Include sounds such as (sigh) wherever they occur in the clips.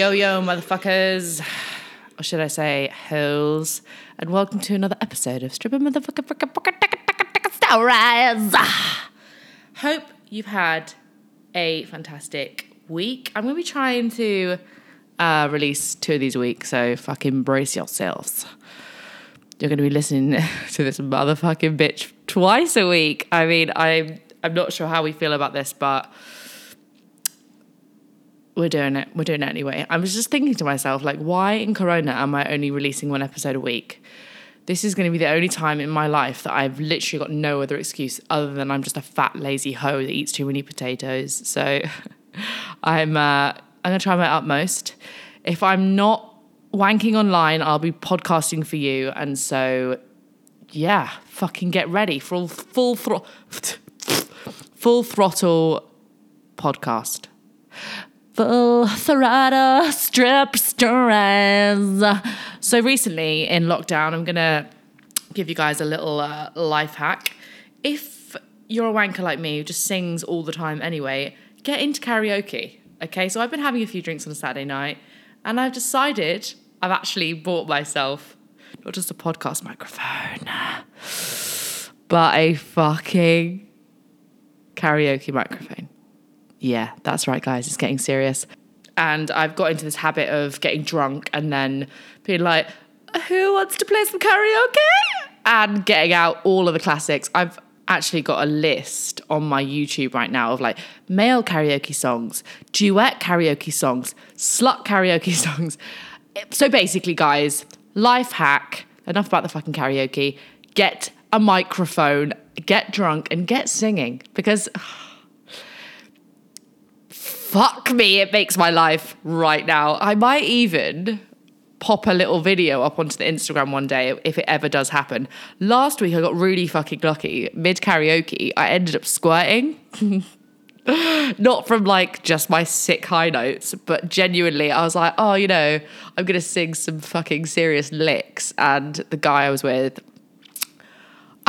Yo, yo, motherfuckers. Or should I say, hoes. And welcome to another episode of Stripper Motherfucker Fricka Fricka Stories. Hope you've had a fantastic week. I'm going to be trying to uh, release two of these a week, so fucking brace yourselves. You're going to be listening (laughs) to this motherfucking bitch twice a week. I mean, I'm I'm not sure how we feel about this, but we're doing it. We're doing it anyway. I was just thinking to myself, like, why in Corona am I only releasing one episode a week? This is going to be the only time in my life that I've literally got no other excuse other than I'm just a fat, lazy hoe that eats too many potatoes. So (laughs) I'm uh, I'm gonna try my utmost. If I'm not wanking online, I'll be podcasting for you, and so yeah, fucking get ready for all full throttle, (sniffs) full throttle podcast. Full throttle strip stories. So recently in lockdown, I'm gonna give you guys a little uh, life hack. If you're a wanker like me who just sings all the time anyway, get into karaoke. Okay, so I've been having a few drinks on a Saturday night, and I've decided I've actually bought myself not just a podcast microphone, but a fucking karaoke microphone. Yeah, that's right, guys. It's getting serious. And I've got into this habit of getting drunk and then being like, who wants to play some karaoke? And getting out all of the classics. I've actually got a list on my YouTube right now of like male karaoke songs, duet karaoke songs, slut karaoke (laughs) songs. So basically, guys, life hack enough about the fucking karaoke. Get a microphone, get drunk, and get singing because (sighs) oh, fuck me, it makes my life right now. I might even pop a little video up onto the Instagram one day if it ever does happen. Last week I got really fucking lucky. Mid karaoke, I ended up squirting. (laughs) Not from like just my sick high notes, but genuinely, I was like, oh, you know, I'm gonna sing some fucking serious licks. And the guy I was with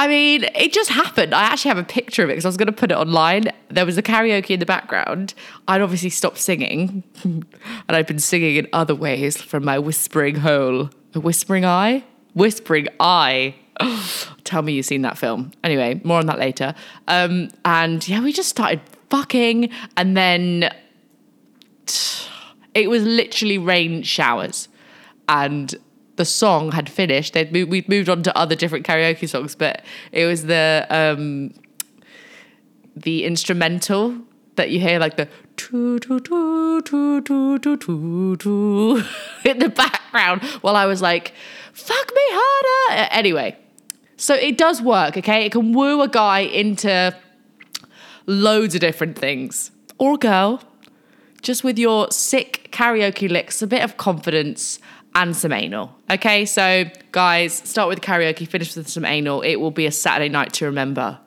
I mean, it just happened. I actually have a picture of it because I was going to put it online. There was a karaoke in the background. I'd obviously stopped singing, (laughs) and I'd been singing in other ways from my whispering hole. A whispering eye? Whispering eye. (gasps) Tell me you've seen that film. Anyway, more on that later. Um, and yeah, we just started fucking, and then (sighs) it was literally rain showers. And the song had finished. They'd moved, we'd moved on to other different karaoke songs, but it was the um, the instrumental that you hear like the (laughs) in the background while I was like, "Fuck me harder." Anyway, so it does work. Okay, it can woo a guy into loads of different things or a girl. Just with your sick karaoke licks, a bit of confidence, and some anal. Okay, so guys, start with karaoke, finish with some anal. It will be a Saturday night to remember.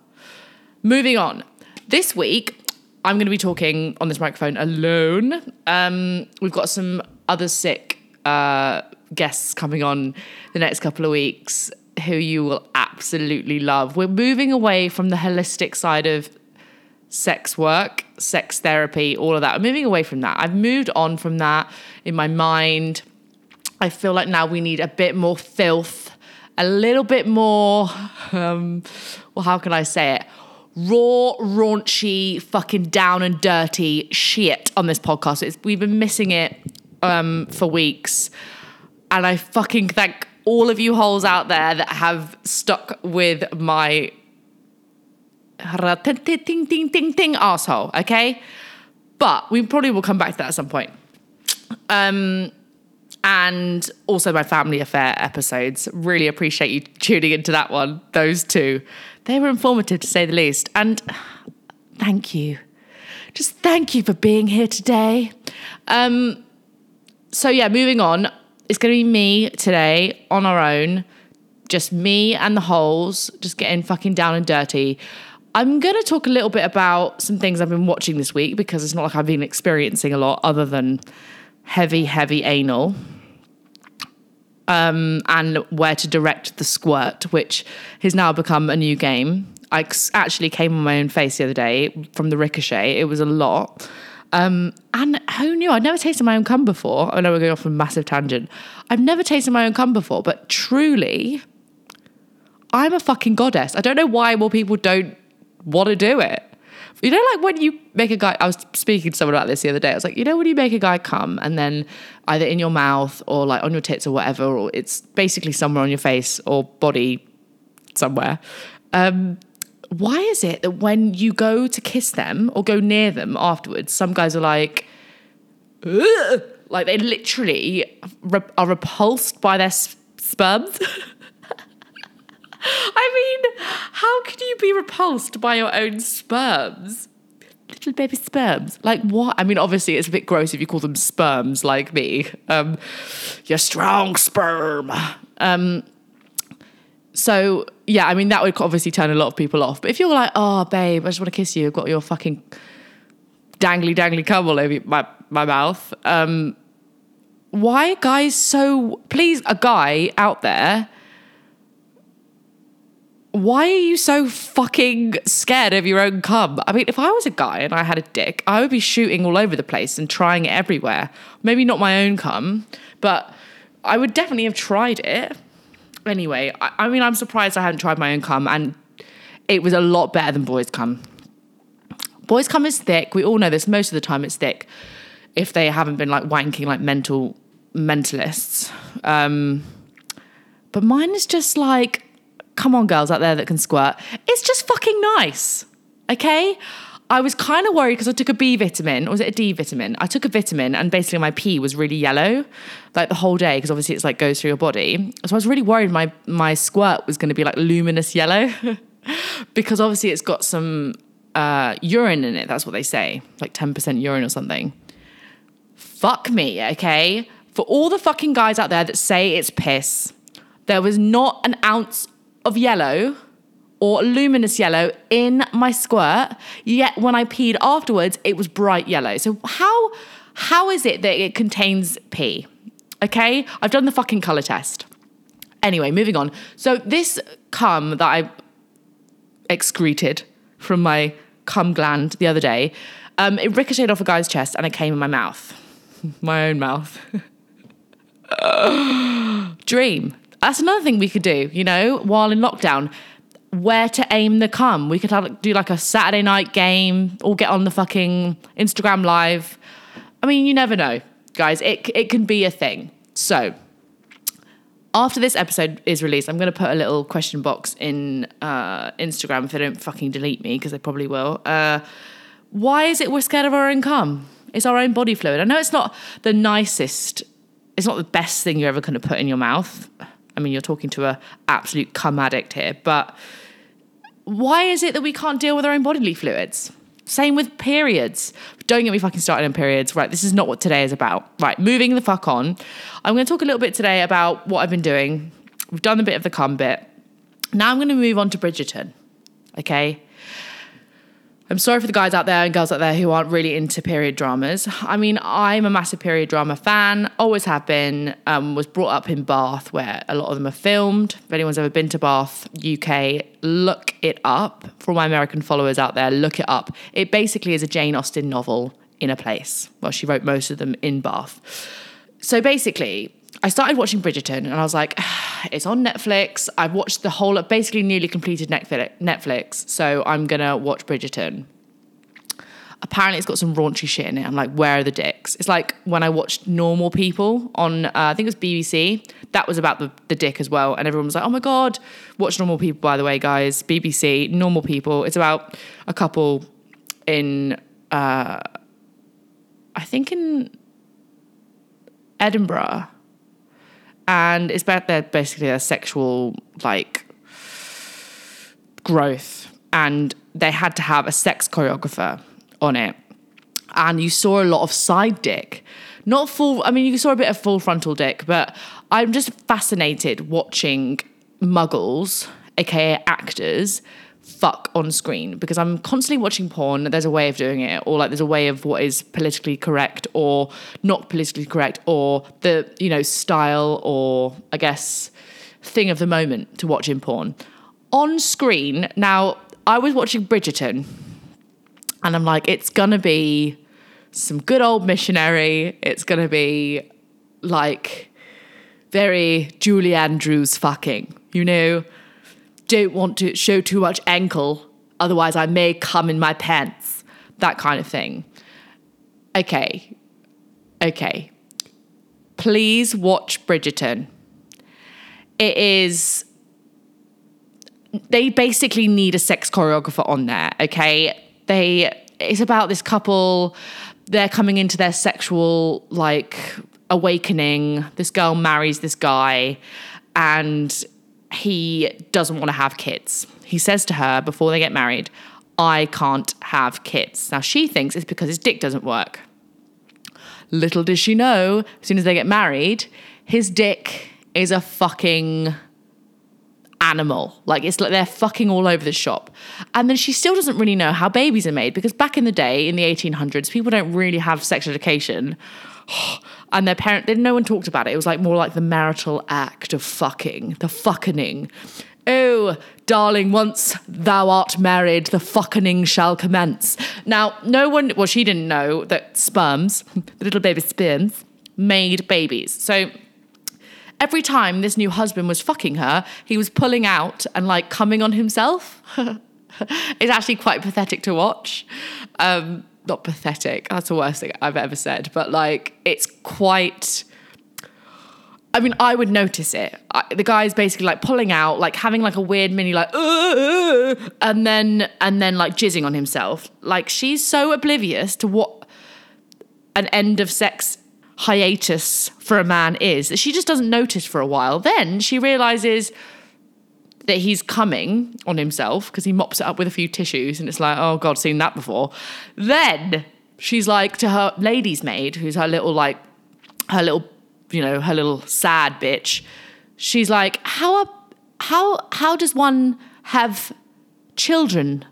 Moving on. This week, I'm going to be talking on this microphone alone. Um, we've got some other sick uh, guests coming on the next couple of weeks who you will absolutely love. We're moving away from the holistic side of sex work, sex therapy, all of that. I'm moving away from that. I've moved on from that in my mind I feel like now we need a bit more filth, a little bit more, um, well, how can I say it? Raw, raunchy, fucking down and dirty shit on this podcast. It's, we've been missing it um, for weeks. And I fucking thank all of you holes out there that have stuck with my ting, ting, ting, ting, asshole, okay? But we probably will come back to that at some point. Um, and also my family affair episodes. Really appreciate you tuning into that one. Those two, they were informative to say the least. And thank you. Just thank you for being here today. Um, so, yeah, moving on. It's going to be me today on our own. Just me and the holes, just getting fucking down and dirty. I'm going to talk a little bit about some things I've been watching this week because it's not like I've been experiencing a lot other than heavy, heavy anal um, and where to direct the squirt, which has now become a new game. I actually came on my own face the other day from the ricochet. It was a lot. Um, and who knew? I'd never tasted my own cum before. I know we're going off on a massive tangent. I've never tasted my own cum before, but truly, I'm a fucking goddess. I don't know why more people don't want to do it. You know, like when you make a guy, I was speaking to someone about this the other day. I was like, you know, when you make a guy come and then either in your mouth or like on your tits or whatever, or it's basically somewhere on your face or body somewhere. Um, why is it that when you go to kiss them or go near them afterwards, some guys are like, Ugh! like they literally re- are repulsed by their sperms? (laughs) (laughs) I mean, how can you be repulsed by your own sperms? Little baby sperms. Like what? I mean, obviously it's a bit gross if you call them sperms like me. Um, you're strong sperm. Um, so yeah, I mean that would obviously turn a lot of people off. But if you're like, oh babe, I just want to kiss you, I've got your fucking dangly dangly cum all over my my mouth. Um, why guys so please a guy out there? Why are you so fucking scared of your own cum? I mean, if I was a guy and I had a dick, I would be shooting all over the place and trying it everywhere. Maybe not my own cum, but I would definitely have tried it anyway, I, I, mean, I'm surprised I hadn't tried my own cum, and it was a lot better than boys' cum. Boys' cum is thick. We all know this. Most of the time, it's thick. If they haven't been like wanking like mental mentalists, um, but mine is just like, come on, girls out there that can squirt. It's just fucking nice. Okay. I was kind of worried because I took a B vitamin, or was it a D vitamin? I took a vitamin and basically my pee was really yellow, like the whole day, because obviously it's like goes through your body. So I was really worried my my squirt was going to be like luminous yellow, (laughs) because obviously it's got some uh, urine in it. That's what they say, like ten percent urine or something. Fuck me, okay. For all the fucking guys out there that say it's piss, there was not an ounce of yellow or luminous yellow in my squirt, yet when I peed afterwards, it was bright yellow. So how how is it that it contains pee? Okay, I've done the fucking color test. Anyway, moving on. So this cum that I excreted from my cum gland the other day, um, it ricocheted off a guy's chest and it came in my mouth, (laughs) my own mouth. (laughs) Dream. That's another thing we could do, you know, while in lockdown where to aim the cum. We could have, do like a Saturday night game or get on the fucking Instagram live. I mean, you never know, guys. It, it can be a thing. So, after this episode is released, I'm going to put a little question box in uh, Instagram if they don't fucking delete me, because they probably will. Uh, why is it we're scared of our own cum? It's our own body fluid. I know it's not the nicest, it's not the best thing you're ever going to put in your mouth. I mean, you're talking to a absolute cum addict here, but why is it that we can't deal with our own bodily fluids? Same with periods. Don't get me fucking started on periods. Right, this is not what today is about. Right, moving the fuck on. I'm going to talk a little bit today about what I've been doing. We've done a bit of the cum bit. Now I'm going to move on to Bridgerton. Okay. I'm sorry for the guys out there and girls out there who aren't really into period dramas. I mean, I'm a massive period drama fan, always have been. Um, was brought up in Bath, where a lot of them are filmed. If anyone's ever been to Bath, UK, look it up. For my American followers out there, look it up. It basically is a Jane Austen novel in a place. Well, she wrote most of them in Bath. So basically, I started watching Bridgerton and I was like, it's on Netflix. I've watched the whole, basically nearly completed Netflix. So I'm going to watch Bridgerton. Apparently, it's got some raunchy shit in it. I'm like, where are the dicks? It's like when I watched Normal People on, uh, I think it was BBC. That was about the, the dick as well. And everyone was like, oh my God, watch Normal People, by the way, guys. BBC, Normal People. It's about a couple in, uh, I think in Edinburgh and it's about their basically their sexual like growth. And they had to have a sex choreographer on it. And you saw a lot of side dick. Not full i mean you saw a bit of full frontal dick but i'm just fascinated watching muggles aka actors fuck on screen because I'm constantly watching porn. There's a way of doing it, or like there's a way of what is politically correct or not politically correct, or the you know style or I guess thing of the moment to watch in porn. On screen, now I was watching Bridgerton, and I'm like, it's gonna be some good old missionary. It's to be like very Julie Andrews fucking, you know? Don't want to show too much ankle, otherwise, I may come in my pants. That kind of thing. Okay. Okay. Please watch Bridgerton. It is. They basically need a sex choreographer on there, okay? They. It's about this couple. They're coming into their sexual, like, awakening. This girl marries this guy, and he doesn't want to have kids. He says to her before they get married, I can't have kids. Now she thinks it's because his dick doesn't work. Little does she know, as soon as they get married, his dick is a fucking animal. Like it's like they're fucking all over the shop. And then she still doesn't really know how babies are made because back in the day, in the 1800s, people don't really have sex education. (gasps) And their parent, then no one talked about it. It was like more like the marital act of fucking, the fucking. Oh, darling, once thou art married, the fucking shall commence. Now, no one, well, she didn't know that sperms, (laughs) the little baby sperms, made babies. So every time this new husband was fucking her, he was pulling out and like coming on himself. (laughs) it's actually quite pathetic to watch. Um, not pathetic, that's the worst thing I've ever said, but like it's quite. I mean, I would notice it. I, the guy's basically like pulling out, like having like a weird mini like, and then and then like jizzing on himself. Like she's so oblivious to what an end of sex hiatus for a man is that she just doesn't notice for a while. Then she realizes that he's coming on himself because he mops it up with a few tissues and it's like, oh God, seen that before. Then she's like to her lady's maid, who's her little like her little, you know, her little sad bitch. She's like, how how how does one have children?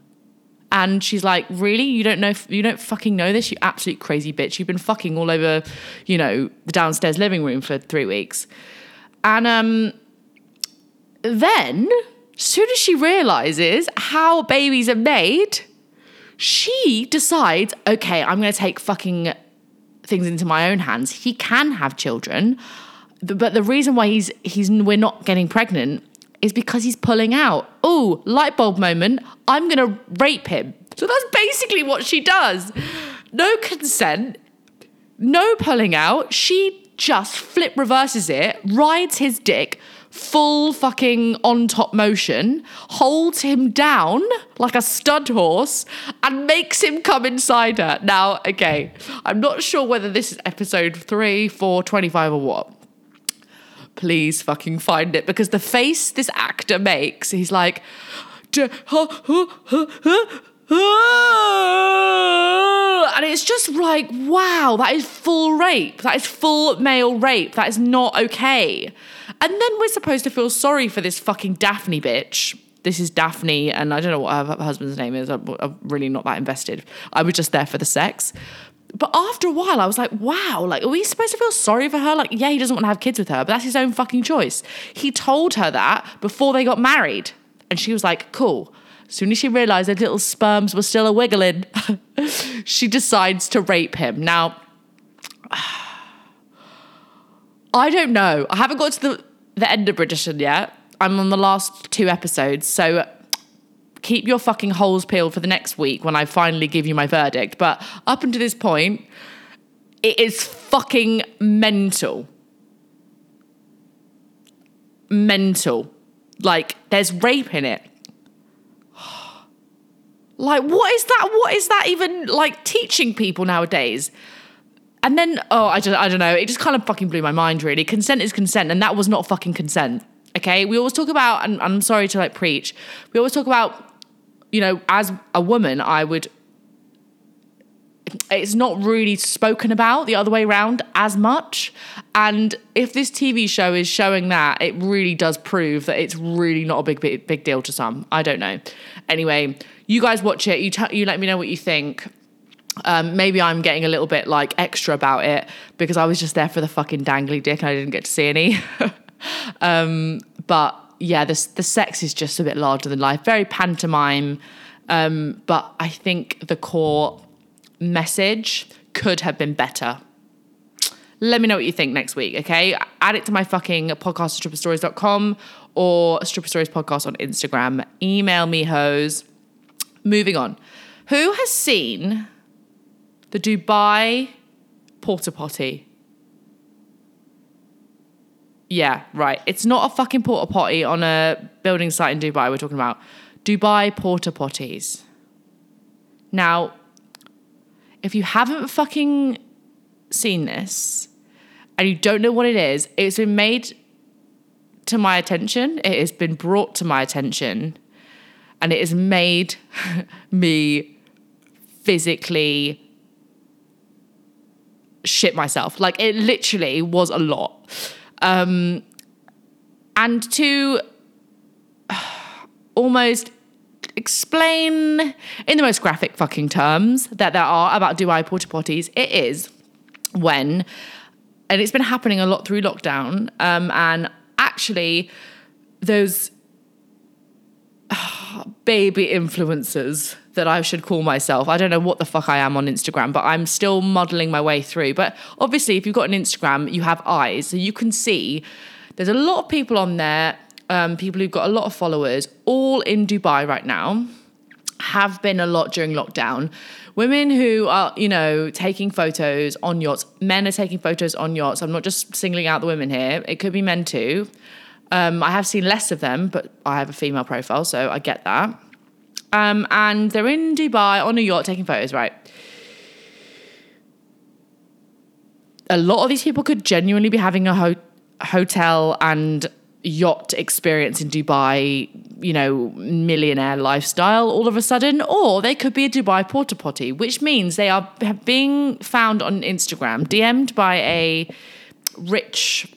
And she's like, really? You don't know? You don't fucking know this? You absolute crazy bitch! You've been fucking all over, you know, the downstairs living room for three weeks. And um, then, soon as she realizes how babies are made, she decides, okay, I'm going to take fucking things into my own hands. He can have children, but the reason why he's he's we're not getting pregnant is because he's pulling out. Oh, light bulb moment. I'm going to rape him. So that's basically what she does. No consent, no pulling out. She just flip reverses it, rides his dick, full fucking on top motion, holds him down like a stud horse, and makes him come inside her. Now, okay, I'm not sure whether this is episode three, four, 25, or what. Please fucking find it because the face this actor makes, he's like, and it's just like, wow, that is full rape. That is full male rape. That is not okay. And then we're supposed to feel sorry for this fucking Daphne bitch. This is Daphne, and I don't know what her husband's name is. I'm, I'm really not that invested. I was just there for the sex. But after a while, I was like, wow, like, are we supposed to feel sorry for her? Like, yeah, he doesn't want to have kids with her, but that's his own fucking choice. He told her that before they got married. And she was like, cool. Soon as she realized that little sperms were still a wiggling, (laughs) she decides to rape him. Now, (sighs) I don't know. I haven't got to the the end of Bridgerton yet. I'm on the last two episodes, so keep your fucking holes peeled for the next week when I finally give you my verdict. But up until this point, it is fucking mental. Mental. Like, there's rape in it. Like, what is that? What is that even like teaching people nowadays? And then, oh, I just, I don't know. It just kind of fucking blew my mind, really. Consent is consent, and that was not fucking consent. Okay, we always talk about, and I'm sorry to like preach. We always talk about, you know, as a woman, I would. It's not really spoken about the other way around as much. And if this TV show is showing that, it really does prove that it's really not a big, big, big deal to some. I don't know. Anyway, you guys watch it. You, t- you let me know what you think. Um, maybe I'm getting a little bit like extra about it because I was just there for the fucking dangly dick and I didn't get to see any. (laughs) um, but yeah, the the sex is just a bit larger than life, very pantomime. Um, but I think the core message could have been better. Let me know what you think next week, okay? Add it to my fucking podcast stripperstories.com or stripper stories podcast on Instagram. Email me, hoes. Moving on. Who has seen the Dubai porta potty? Yeah, right. It's not a fucking porta potty on a building site in Dubai we're talking about. Dubai porta potties. Now, if you haven't fucking seen this and you don't know what it is, it's been made to my attention. It has been brought to my attention and it has made (laughs) me physically shit myself. Like it literally was a lot. Um, and to (sighs) almost explain in the most graphic fucking terms that there are about Dubai porta potties, it is when, and it's been happening a lot through lockdown, um, and actually those baby influencers that I should call myself. I don't know what the fuck I am on Instagram, but I'm still modeling my way through. But obviously, if you've got an Instagram, you have eyes, so you can see there's a lot of people on there, um, people who've got a lot of followers, all in Dubai right now. Have been a lot during lockdown. Women who are, you know, taking photos on yachts. Men are taking photos on yachts. I'm not just singling out the women here. It could be men too. Um, I have seen less of them, but I have a female profile, so I get that. Um, and they're in Dubai on a yacht taking photos, right? A lot of these people could genuinely be having a ho- hotel and yacht experience in Dubai, you know, millionaire lifestyle all of a sudden, or they could be a Dubai porta potty, which means they are being found on Instagram, DM'd by a rich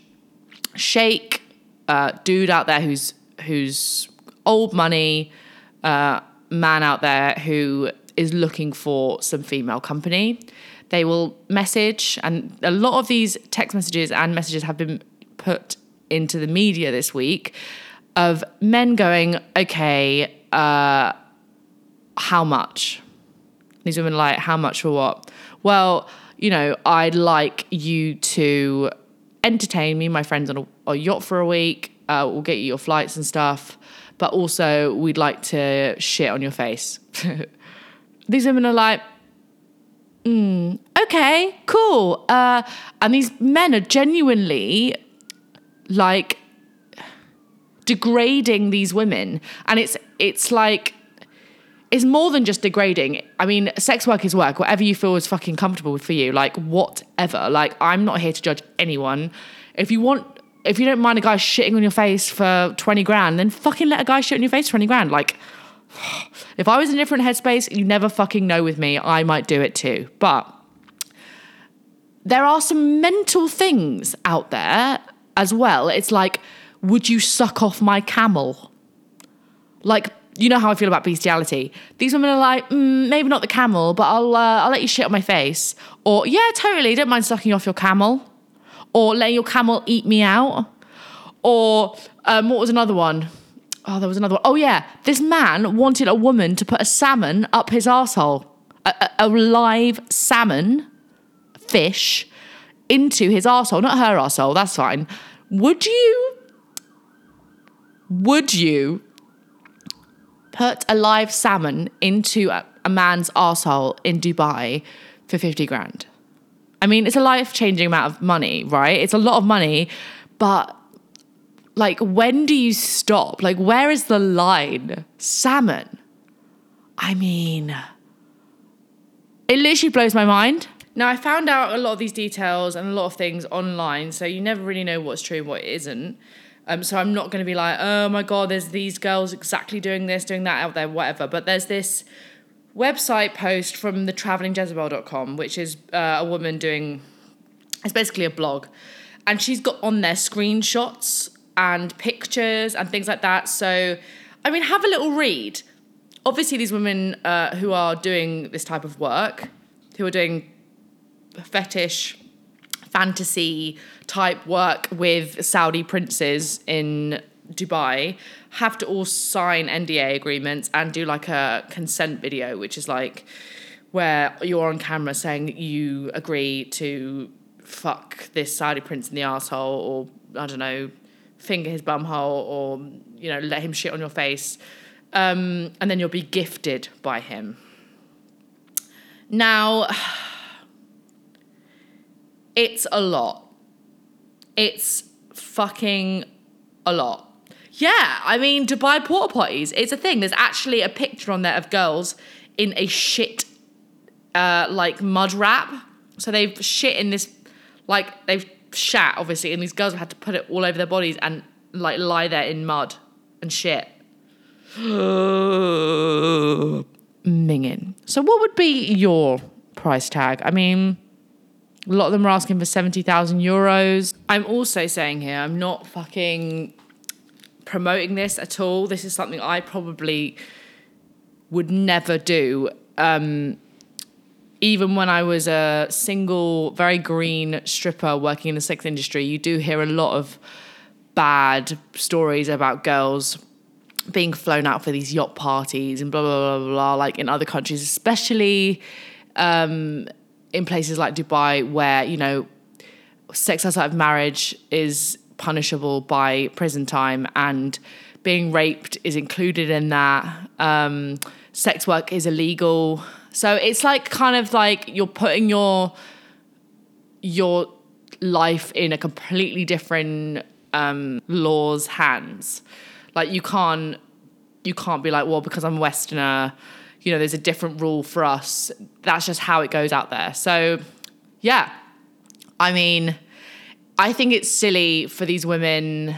sheikh uh, dude out there who's who's old money. Uh, man out there who is looking for some female company. They will message, and a lot of these text messages and messages have been put into the media this week of men going, okay, uh, how much? These women like, how much for what? Well, you know, I'd like you to entertain me, my friends on a, a yacht for a week. Uh, we'll get you your flights and stuff but also we'd like to shit on your face. (laughs) these women are like, mm, okay, cool. Uh, and these men are genuinely like degrading these women. And it's it's like it's more than just degrading. I mean, sex work is work. Whatever you feel is fucking comfortable for you, like whatever. Like I'm not here to judge anyone. If you want if you don't mind a guy shitting on your face for 20 grand, then fucking let a guy shit on your face for 20 grand. Like, (sighs) if I was in a different headspace, you never fucking know with me, I might do it too. But there are some mental things out there as well. It's like, would you suck off my camel? Like, you know how I feel about bestiality. These women are like, mm, maybe not the camel, but I'll uh, I'll let you shit on my face. Or yeah, totally, don't mind sucking off your camel or letting your camel eat me out. Or um, what was another one? Oh, there was another one. Oh, yeah. This man wanted a woman to put a salmon up his asshole, a, a, a live salmon fish into his asshole, not her asshole. That's fine. Would you? Would you put a live salmon into a, a man's asshole in Dubai for 50 grand? I mean, it's a life changing amount of money, right? It's a lot of money, but like, when do you stop? Like, where is the line? Salmon. I mean, it literally blows my mind. Now, I found out a lot of these details and a lot of things online, so you never really know what's true and what isn't. Um, so I'm not going to be like, oh my God, there's these girls exactly doing this, doing that out there, whatever. But there's this website post from the travelingjezebel.com, which is uh, a woman doing, it's basically a blog. And she's got on there screenshots and pictures and things like that. So, I mean, have a little read. Obviously, these women uh, who are doing this type of work, who are doing fetish, fantasy type work with Saudi princes in Dubai have to all sign NDA agreements and do like a consent video, which is like where you're on camera saying you agree to fuck this Saudi prince in the asshole or I don't know, finger his bumhole or you know let him shit on your face, um, and then you'll be gifted by him. Now, it's a lot. It's fucking a lot. Yeah, I mean, Dubai porta potties, it's a thing. There's actually a picture on there of girls in a shit, uh, like mud wrap. So they've shit in this, like, they've shat, obviously, and these girls have had to put it all over their bodies and, like, lie there in mud and shit. (gasps) Minging. So, what would be your price tag? I mean, a lot of them are asking for 70,000 euros. I'm also saying here, I'm not fucking promoting this at all. This is something I probably would never do. Um, even when I was a single, very green stripper working in the sex industry, you do hear a lot of bad stories about girls being flown out for these yacht parties and blah blah blah blah, like in other countries, especially um, in places like Dubai, where you know sex outside of marriage is punishable by prison time, and being raped is included in that. Um, sex work is illegal, so it's like kind of like you're putting your your life in a completely different um, law's hands. Like you can't you can't be like, well, because I'm a Westerner, you know, there's a different rule for us. That's just how it goes out there. So yeah. I mean, I think it's silly for these women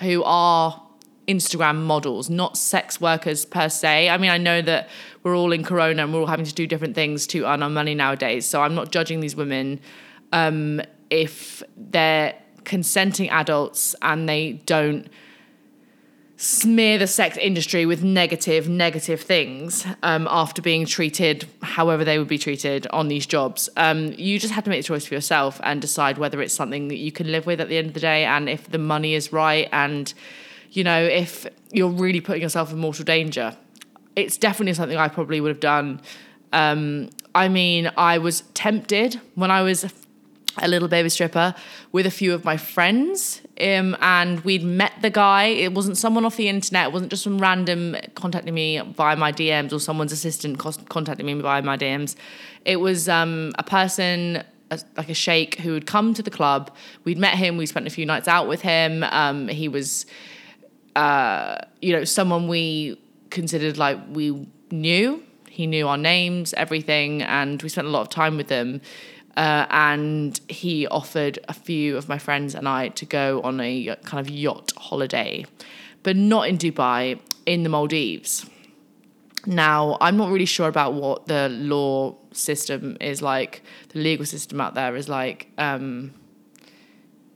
who are Instagram models, not sex workers per se. I mean, I know that we're all in Corona and we're all having to do different things to earn our money nowadays. So I'm not judging these women um, if they're consenting adults and they don't smear the sex industry with negative, negative things um, after being treated however they would be treated on these jobs. Um, you just have to make the choice for yourself and decide whether it's something that you can live with at the end of the day and if the money is right and, you know, if you're really putting yourself in mortal danger. It's definitely something I probably would have done. Um, I mean, I was tempted when I was a little baby stripper with a few of my friends. Um, and we'd met the guy. It wasn't someone off the internet. It wasn't just some random contacting me via my DMs or someone's assistant contacting me via my DMs. It was um, a person, a, like a sheikh, who had come to the club. We'd met him. We spent a few nights out with him. Um, he was, uh, you know, someone we considered like we knew. He knew our names, everything, and we spent a lot of time with them. Uh, and he offered a few of my friends and I to go on a kind of yacht holiday, but not in Dubai, in the Maldives. Now, I'm not really sure about what the law system is like, the legal system out there is like. Um,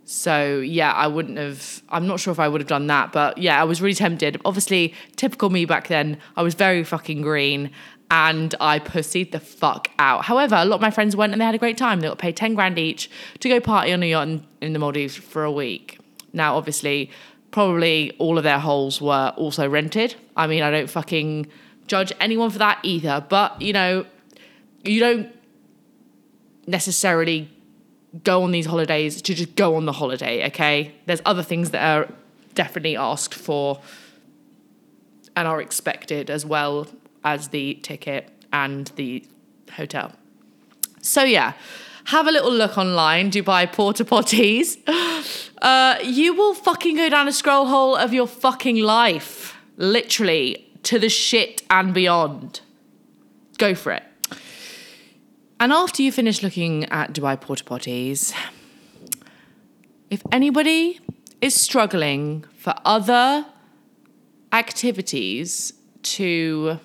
so, yeah, I wouldn't have, I'm not sure if I would have done that, but yeah, I was really tempted. Obviously, typical me back then, I was very fucking green and I pussied the fuck out. However, a lot of my friends went and they had a great time. They got paid 10 grand each to go party on a yacht in, in the Maldives for a week. Now, obviously, probably all of their holes were also rented. I mean, I don't fucking judge anyone for that either, but you know, you don't necessarily go on these holidays to just go on the holiday, okay? There's other things that are definitely asked for and are expected as well as the ticket and the hotel. So yeah, have a little look online, Dubai porta potties. (laughs) Uh, you will fucking go down a scroll hole of your fucking life, literally to the shit and beyond. Go for it. And after you finish looking at Dubai porta potties, if anybody is struggling for other activities to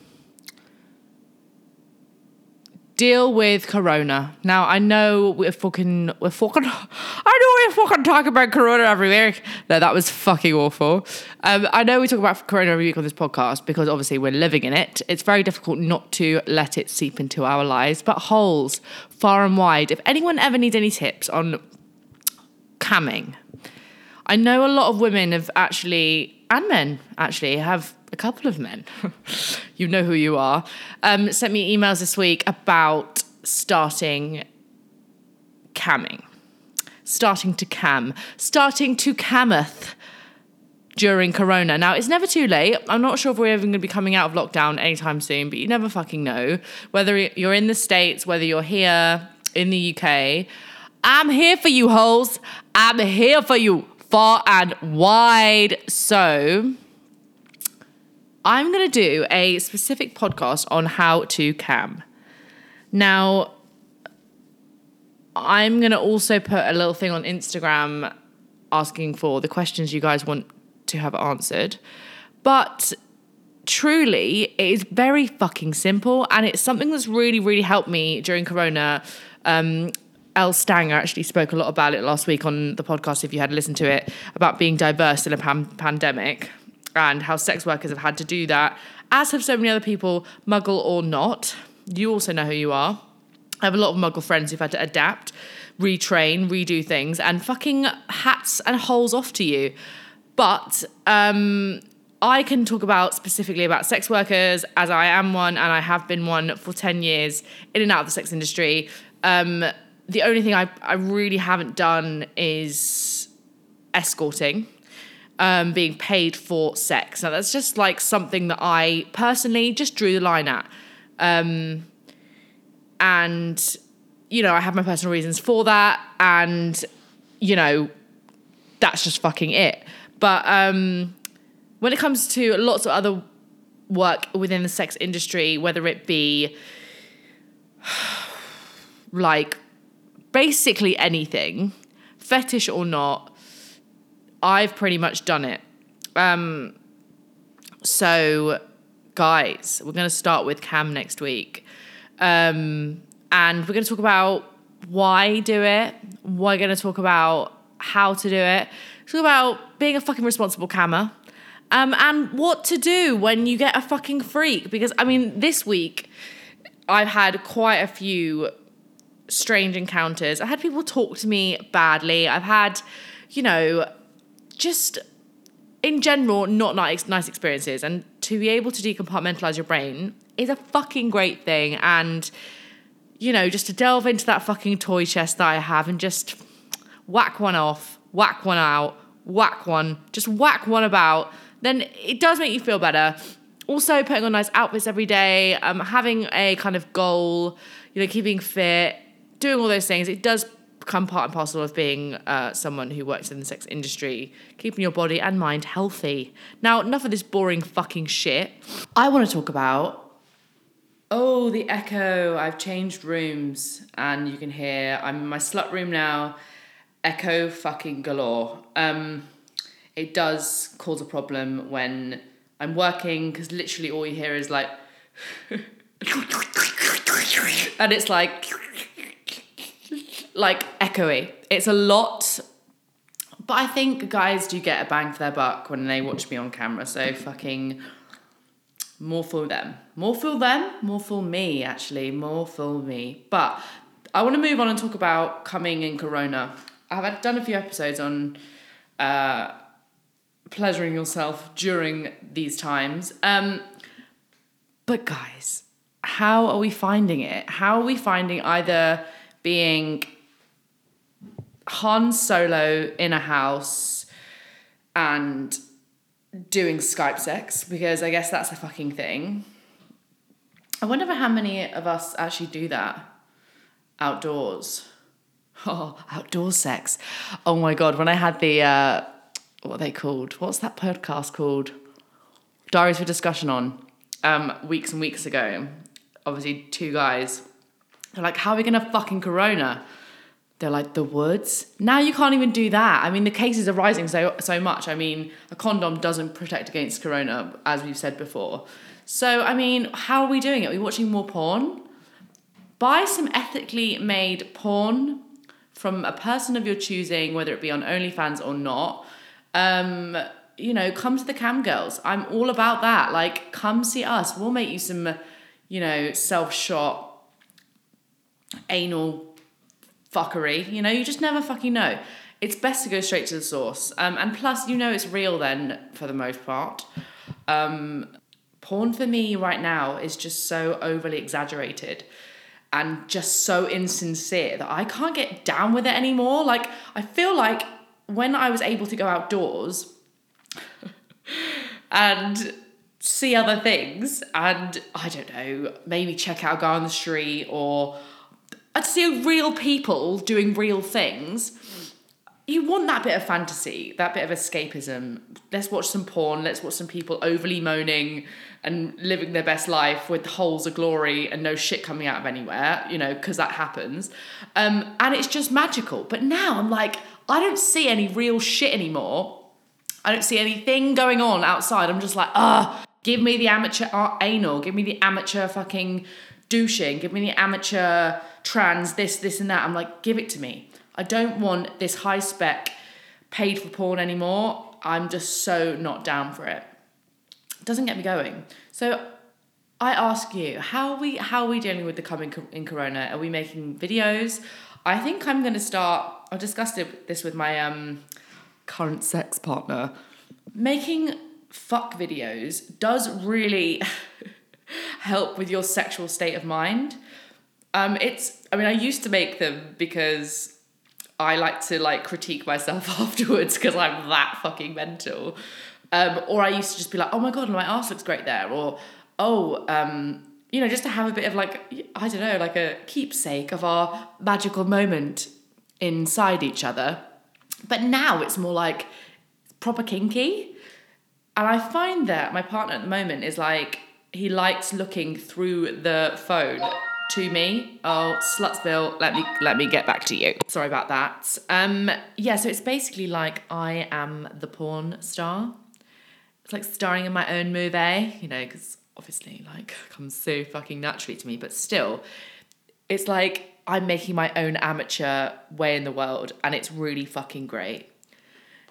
deal with corona. Now I know we're fucking we're fucking I know we're fucking talking about corona every week. No, that was fucking awful. Um, I know we talk about corona every week on this podcast because obviously we're living in it. It's very difficult not to let it seep into our lives. But holes far and wide. If anyone ever needs any tips on camming, I know a lot of women have actually and men actually have a couple of men (laughs) you know who you are, um, sent me emails this week about starting camming, starting to cam, starting to cameth during Corona. Now, it's never too late. I'm not sure if we're even going to be coming out of lockdown anytime soon, but you never fucking know. Whether you're in the States, whether you're here in the UK, I'm here for you, holes. I'm here for you far and wide. So, I'm going to do a specific podcast on how to cam. Now, I'm going to also put a little thing on Instagram asking for the questions you guys want to have answered. But truly, it is very fucking simple. And it's something that's really, really helped me during Corona. Um, Elle Stanger actually spoke a lot about it last week on the podcast, if you had listened to it, about being diverse in a pan- pandemic and how sex workers have had to do that, as have so many other people, muggle or not. You also know who you are. I have a lot of muggle friends who've had to adapt, retrain, redo things, and fucking hats and holes off to you. But um, I can talk about specifically about sex workers as I am one and I have been one for 10 years in and out of the sex industry. Um, the only thing I, I really haven't done is escorting, um, being paid for sex. Now, that's just like something that I personally just drew the line at. Um, and, you know, I have my personal reasons for that. And, you know, that's just fucking it. But um, when it comes to lots of other work within the sex industry, whether it be (sighs) like basically anything, fetish or not, I've pretty much done it. Um, so, guys, we're going to start with Cam next week. Um, and we're going to talk about why do it. We're going to talk about how to do it. Talk about being a fucking responsible cammer. Um, and what to do when you get a fucking freak. Because, I mean, this week I've had quite a few strange encounters. I had people talk to me badly. I've had, you know, just in general, not nice, nice experiences. And to be able to decompartmentalize your brain is a fucking great thing. And, you know, just to delve into that fucking toy chest that I have and just whack one off, whack one out, whack one, just whack one about, then it does make you feel better. Also, putting on nice outfits every day, um, having a kind of goal, you know, keeping fit, doing all those things, it does become part and parcel of being uh, someone who works in the sex industry, keeping your body and mind healthy. Now, enough of this boring fucking shit. I want to talk about. Oh, the echo. I've changed rooms and you can hear I'm in my slut room now echo fucking galore. Um, it does cause a problem when I'm working because literally all you hear is like, (laughs) and it's like, like echoey. It's a lot, but I think guys do get a bang for their buck when they watch me on camera. So fucking more for them, more for them, more for me. Actually, more for me. But I want to move on and talk about coming in Corona I've done a few episodes on uh, pleasuring yourself during these times. Um, but guys, how are we finding it? How are we finding either being Han Solo in a house and doing Skype sex? Because I guess that's a fucking thing. I wonder how many of us actually do that outdoors. (laughs) Oh, outdoor sex. Oh my god, when I had the uh what are they called? What's that podcast called? Diaries for Discussion on um weeks and weeks ago. Obviously two guys. They're like, how are we gonna fucking corona? They're like the woods. Now you can't even do that. I mean, the cases are rising so so much. I mean, a condom doesn't protect against corona, as we've said before. So I mean, how are we doing it? Are we watching more porn? Buy some ethically made porn from a person of your choosing, whether it be on OnlyFans or not. Um, you know, come to the cam girls. I'm all about that. Like, come see us. We'll make you some, you know, self shot anal fuckery. You know, you just never fucking know. It's best to go straight to the source. Um, and plus, you know, it's real then for the most part. Um, porn for me right now is just so overly exaggerated and just so insincere that I can't get down with it anymore. Like, I feel like when I was able to go outdoors (laughs) and see other things, and I don't know, maybe check out a guy on the street or I'd see real people doing real things. You want that bit of fantasy, that bit of escapism. Let's watch some porn, let's watch some people overly moaning and living their best life with holes of glory and no shit coming out of anywhere, you know, because that happens. Um, and it's just magical. But now I'm like, I don't see any real shit anymore. I don't see anything going on outside. I'm just like, ah, give me the amateur anal, give me the amateur fucking douching, give me the amateur trans, this, this, and that. I'm like, give it to me. I don't want this high spec paid for porn anymore. I'm just so not down for it. it doesn't get me going. So I ask you, how are we how are we dealing with the coming in Corona? Are we making videos? I think I'm to start. I discussed this with my um, current sex partner. Making fuck videos does really (laughs) help with your sexual state of mind. Um, it's. I mean, I used to make them because I like to like critique myself (laughs) afterwards because I'm that fucking mental. Um, or I used to just be like, oh my god, my ass looks great there, or oh, um, you know, just to have a bit of like, I don't know, like a keepsake of our magical moment inside each other. But now it's more like proper kinky. And I find that my partner at the moment is like, he likes looking through the phone to me. Oh, Slutsville, let me let me get back to you. Sorry about that. Um, yeah, so it's basically like I am the porn star. It's like starring in my own movie, you know, because obviously like (laughs) comes so fucking naturally to me, but still, it's like I'm making my own amateur way in the world and it's really fucking great.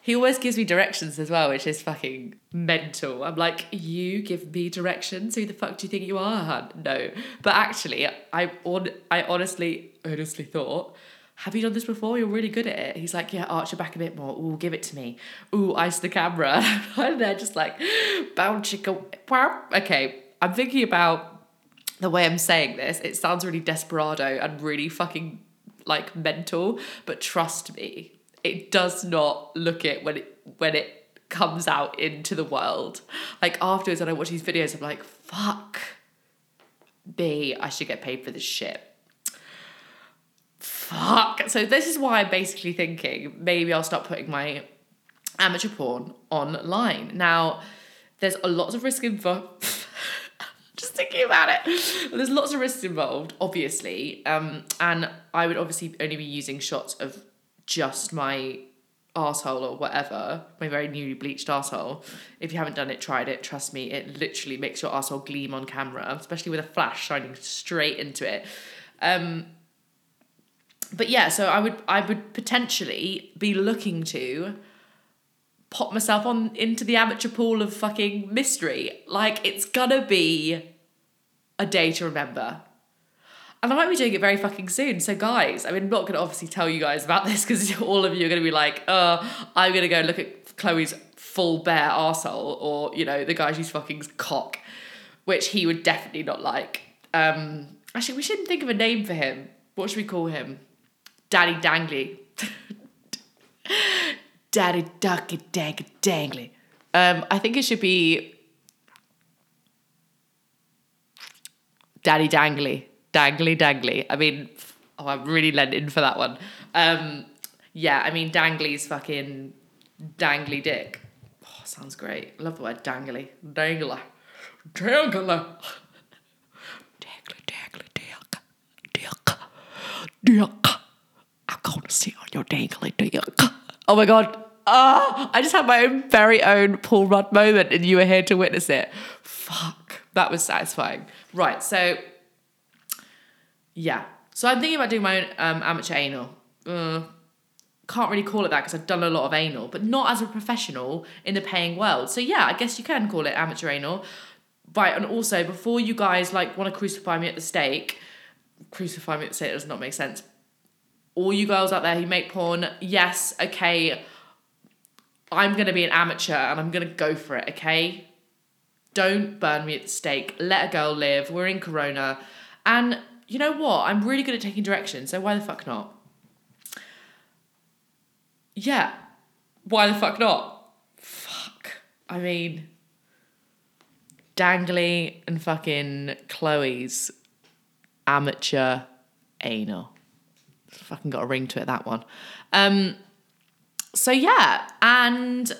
He always gives me directions as well, which is fucking mental. I'm like, you give me directions? Who the fuck do you think you are? No. But actually, I on I honestly, honestly thought, have you done this before? You're really good at it. He's like, yeah, arch your back a bit more. Ooh, give it to me. Ooh, ice the camera. (laughs) and they're just like, bound chicken. Okay, I'm thinking about the way I'm saying this. It sounds really desperado and really fucking like mental, but trust me, it does not look it when it when it comes out into the world. Like afterwards, when I watch these videos, I'm like, fuck me, I should get paid for this shit. Fuck. So this is why I'm basically thinking maybe I'll start putting my amateur porn online. Now, there's a lot of risk involved. (laughs) Just thinking about it. There's lots of risks involved, obviously. Um, and I would obviously only be using shots of just my asshole or whatever, my very newly bleached asshole. If you haven't done it, tried it, trust me, it literally makes your asshole gleam on camera, especially with a flash shining straight into it. Um, but yeah, so I would I would potentially be looking to pop myself on into the amateur pool of fucking mystery. Like it's gonna be a day to remember. And I might be doing it very fucking soon. So, guys, I mean, I'm not going to obviously tell you guys about (laughs) this because all of you are going to be like, oh, I'm going to go look at Chloe's full bare arsehole or, you know, the guy she's fucking cock, which he would definitely not like. Um, actually, we shouldn't think of a name for him. What should we call him? Daddy Dangly. (laughs) Daddy Ducky Dag Dangly. Um, I think it should be Daddy Dangly dangly dangly. I mean, oh, I'm really lent in for that one. Um, yeah, I mean, dangly's fucking dangly dick. Oh, sounds great. Love the word dangly. Dangler. Dangler. Dangly, dangly, dick. Dick. Dick. I'm going to sit on your dangly dick. Oh my God. Ah, oh, I just had my own very own Paul Rudd moment and you were here to witness it. Fuck. That was satisfying. Right, so yeah. So I'm thinking about doing my own um, amateur anal. Uh, can't really call it that because I've done a lot of anal, but not as a professional in the paying world. So yeah, I guess you can call it amateur anal. Right, and also before you guys like want to crucify me at the stake, crucify me at the stake does not make sense. All you girls out there who make porn, yes, okay, I'm gonna be an amateur and I'm gonna go for it, okay? Don't burn me at the stake. Let a girl live. We're in Corona. And you know what? I'm really good at taking direction, so why the fuck not? Yeah. Why the fuck not? Fuck. I mean, Dangly and fucking Chloe's amateur anal. Fucking got a ring to it, that one. Um, so yeah, and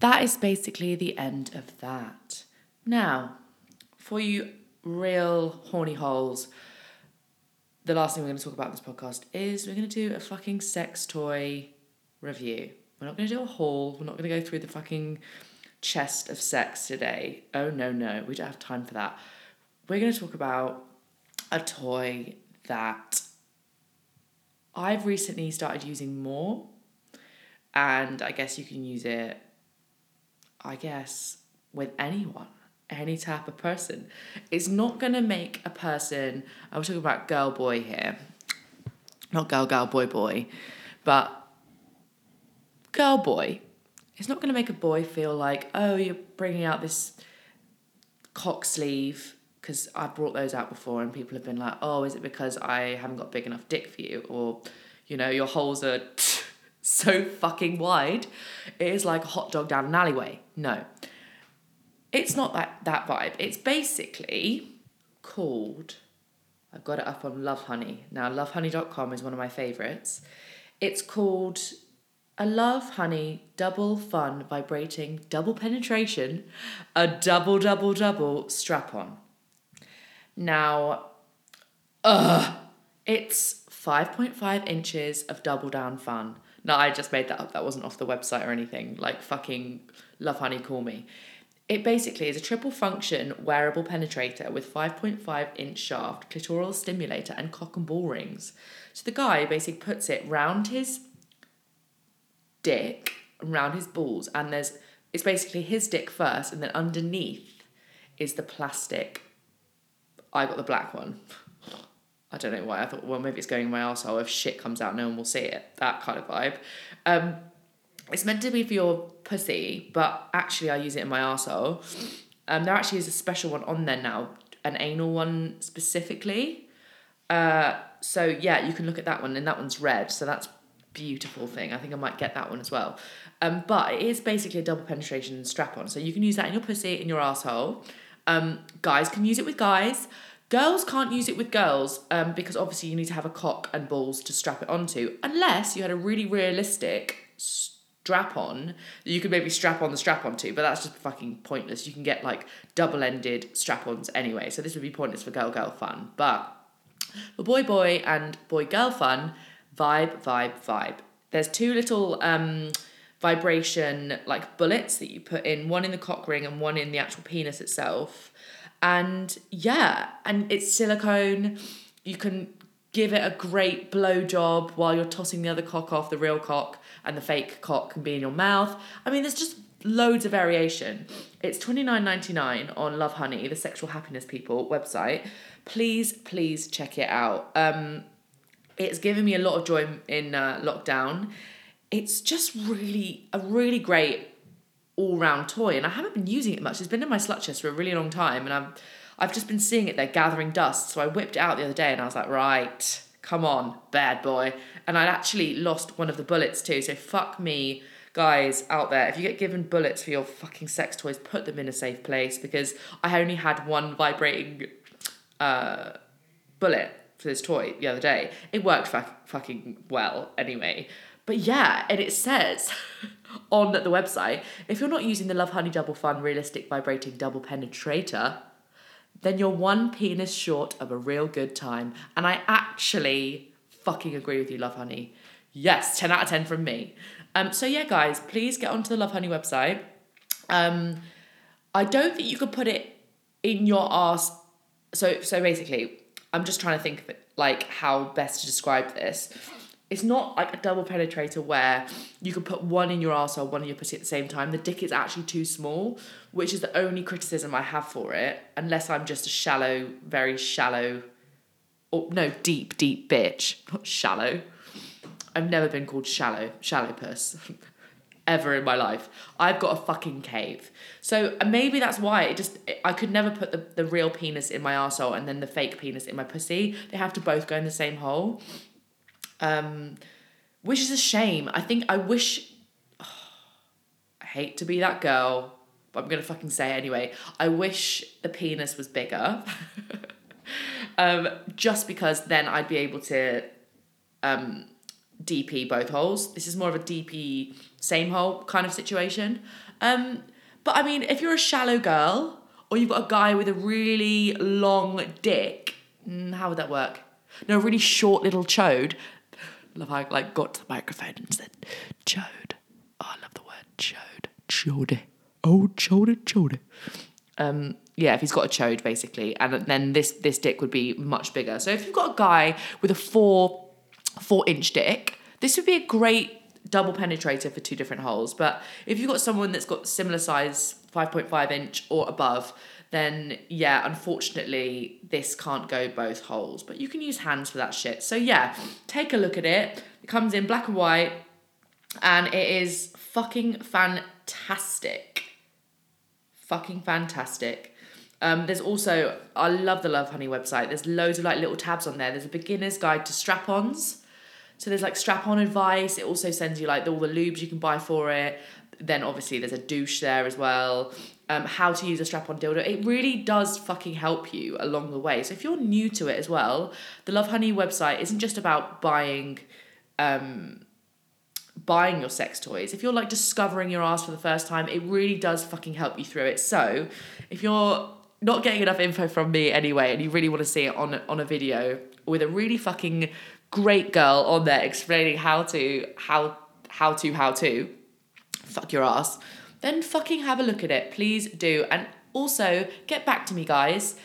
that is basically the end of that. Now, for you real horny holes, the last thing we're going to talk about in this podcast is we're going to do a fucking sex toy review. We're not going to do a haul. We're not going to go through the fucking chest of sex today. Oh, no, no. We don't have time for that. We're going to talk about a toy that I've recently started using more. And I guess you can use it, I guess, with anyone, any type of person. It's not going to make a person, I was talking about girl boy here, not girl, girl, boy, boy, but girl boy, it's not going to make a boy feel like, oh, you're bringing out this cock sleeve because I've brought those out before and people have been like, oh, is it because I haven't got big enough dick for you? Or, you know, your holes are (laughs) so fucking wide. It is like a hot dog down an alleyway. No. It's not that, that vibe. It's basically called, I've got it up on Lovehoney. Now, lovehoney.com is one of my favourites. It's called a Lovehoney double fun vibrating double penetration, a double double double strap on. Now, uh, it's 5.5 inches of double down fun. No, I just made that up. That wasn't off the website or anything. Like fucking Lovehoney, call me. It basically is a triple function wearable penetrator with 5.5 inch shaft, clitoral stimulator, and cock and ball rings. So the guy basically puts it round his dick around his balls, and there's it's basically his dick first, and then underneath is the plastic. I got the black one. I don't know why. I thought, well, maybe it's going in my arsehole. If shit comes out, no one will see it. That kind of vibe. Um, it's meant to be for your pussy, but actually, I use it in my arsehole. Um, there actually is a special one on there now, an anal one specifically. Uh, so yeah, you can look at that one, and that one's red. So that's beautiful thing. I think I might get that one as well. Um, but it is basically a double penetration strap on. So you can use that in your pussy, in your asshole. Um, guys can use it with guys. Girls can't use it with girls um, because obviously you need to have a cock and balls to strap it onto, unless you had a really realistic strap on you could maybe strap on the strap on onto, but that's just fucking pointless. You can get like double ended strap ons anyway, so this would be pointless for girl girl fun. But for boy boy and boy girl fun, vibe, vibe, vibe. There's two little um, vibration like bullets that you put in, one in the cock ring and one in the actual penis itself. And yeah, and it's silicone. You can give it a great blow job while you're tossing the other cock off, the real cock, and the fake cock can be in your mouth. I mean, there's just loads of variation. It's twenty nine ninety nine on Lovehoney the sexual happiness people website. Please, please check it out. Um, it's given me a lot of joy in uh, lockdown. It's just really a really great all round toy, and I haven't been using it much. It's been in my slut chest for a really long time, and I'm I've just been seeing it there gathering dust. So I whipped it out the other day, and I was like, right, come on, bad boy. And I'd actually lost one of the bullets too. So fuck me, guys out there. If you get given bullets for your fucking sex toys, put them in a safe place because I only had one vibrating uh, bullet for this toy the other day. It worked fuck, fucking well anyway. But yeah, and it says (laughs) on the website if you're not using the Lovehoney Double Fun Realistic Vibrating Double Penetrator, then you're one penis short of a real good time. And I actually fucking agree with you, Lovehoney. Yes, 10 out of 10 from me. Um, so yeah, guys, please get onto the Lovehoney website. Um, I don't think you could put it in your ass. So so basically, I'm just trying to think of it, like how best to describe this. It's not like a double penetrator where you can put one in your arsehole, one in your pussy at the same time. The dick is actually too small, which is the only criticism I have for it, unless I'm just a shallow, very shallow, or no, deep, deep bitch. Not shallow. I've never been called shallow, shallow puss. (laughs) ever in my life. I've got a fucking cave. So uh, maybe that's why it just I could never put the, the real penis in my arsehole and then the fake penis in my pussy. They have to both go in the same hole. Um which is a shame. I think I wish oh, (sighs) I hate to be that girl, but I'm gonna fucking say it anyway. I wish the penis was bigger. (laughs) um, just because then I'd be able to um, DP both holes. This is more of a DP same hole kind of situation. Um, but I mean, if you're a shallow girl or you've got a guy with a really long dick, mm, how would that work? No, really short little chode. Like got to the microphone and said chode. Oh, I love the word chode. Chode. Oh, chode, chode. Um, yeah, if he's got a chode basically, and then this this dick would be much bigger. So if you've got a guy with a four four inch dick, this would be a great double penetrator for two different holes. But if you've got someone that's got similar size, 5.5 inch or above, then yeah, unfortunately, this can't go both holes. But you can use hands for that shit. So yeah, take a look at it. It comes in black and white, and it is fucking fantastic. Fucking fantastic. Um, there's also, I love the Lovehoney website. There's loads of like little tabs on there. There's a beginner's guide to strap ons. So there's like strap on advice. It also sends you like all the lubes you can buy for it. Then obviously there's a douche there as well. Um, how to use a strap on dildo. It really does fucking help you along the way. So if you're new to it as well, the Lovehoney website isn't just about buying um, buying your sex toys. If you're like discovering your ass for the first time, it really does fucking help you through it. So if you're not getting enough info from me anyway and you really want to see it on on a video with a really fucking great girl on there explaining how to how how to how to fuck your ass, then fucking have a look at it. Please do. And also get back to me guys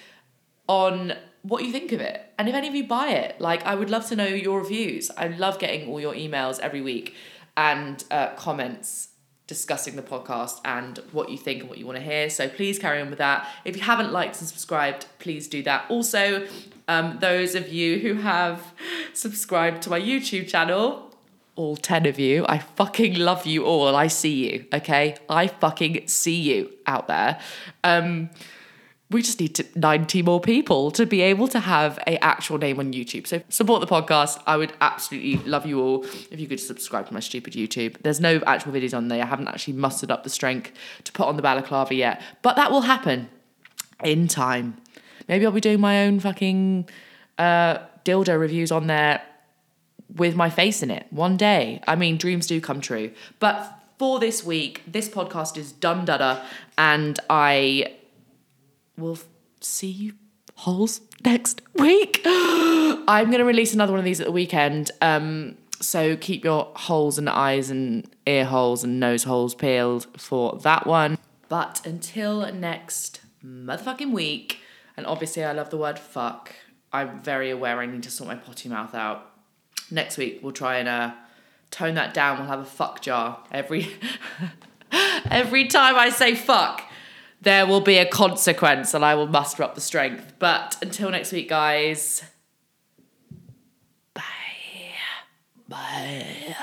on what you think of it. And if any of you buy it, like I would love to know your reviews. I love getting all your emails every week and uh, comments discussing the podcast and what you think and what you want to hear. So please carry on with that. If you haven't liked and subscribed, please do that. Also, um, those of you who have (laughs) subscribed to my YouTube channel, all 10 of you, I fucking love you all. I see you, okay? I fucking see you out there. Um, we just need to 90 more people to be able to have a actual name on YouTube. So support the podcast. I would absolutely love you all if you could subscribe to my stupid YouTube. There's no actual videos on there. I haven't actually mustered up the strength to put on the balaclava yet, but that will happen in time. Maybe I'll be doing my own fucking uh, dildo reviews on there with my face in it one day. I mean, dreams do come true. But for this week, this podcast is done dada, and I will see you holes next week. (gasps) I'm going to release another one of these at the weekend. Um, so keep your holes and eyes and ear holes and nose holes peeled for that one. But until next motherfucking week, and obviously I love the word fuck, I'm very aware I need to sort my potty mouth out. Next week we'll try and uh, tone that down. We'll have a fuck jar every (laughs) every time I say fuck there will be a consequence and I will muster up the strength. But until next week, guys, bye. Bye.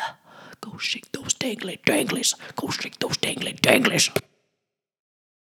Go shake those dangly danglies. Go shake those dangly danglies.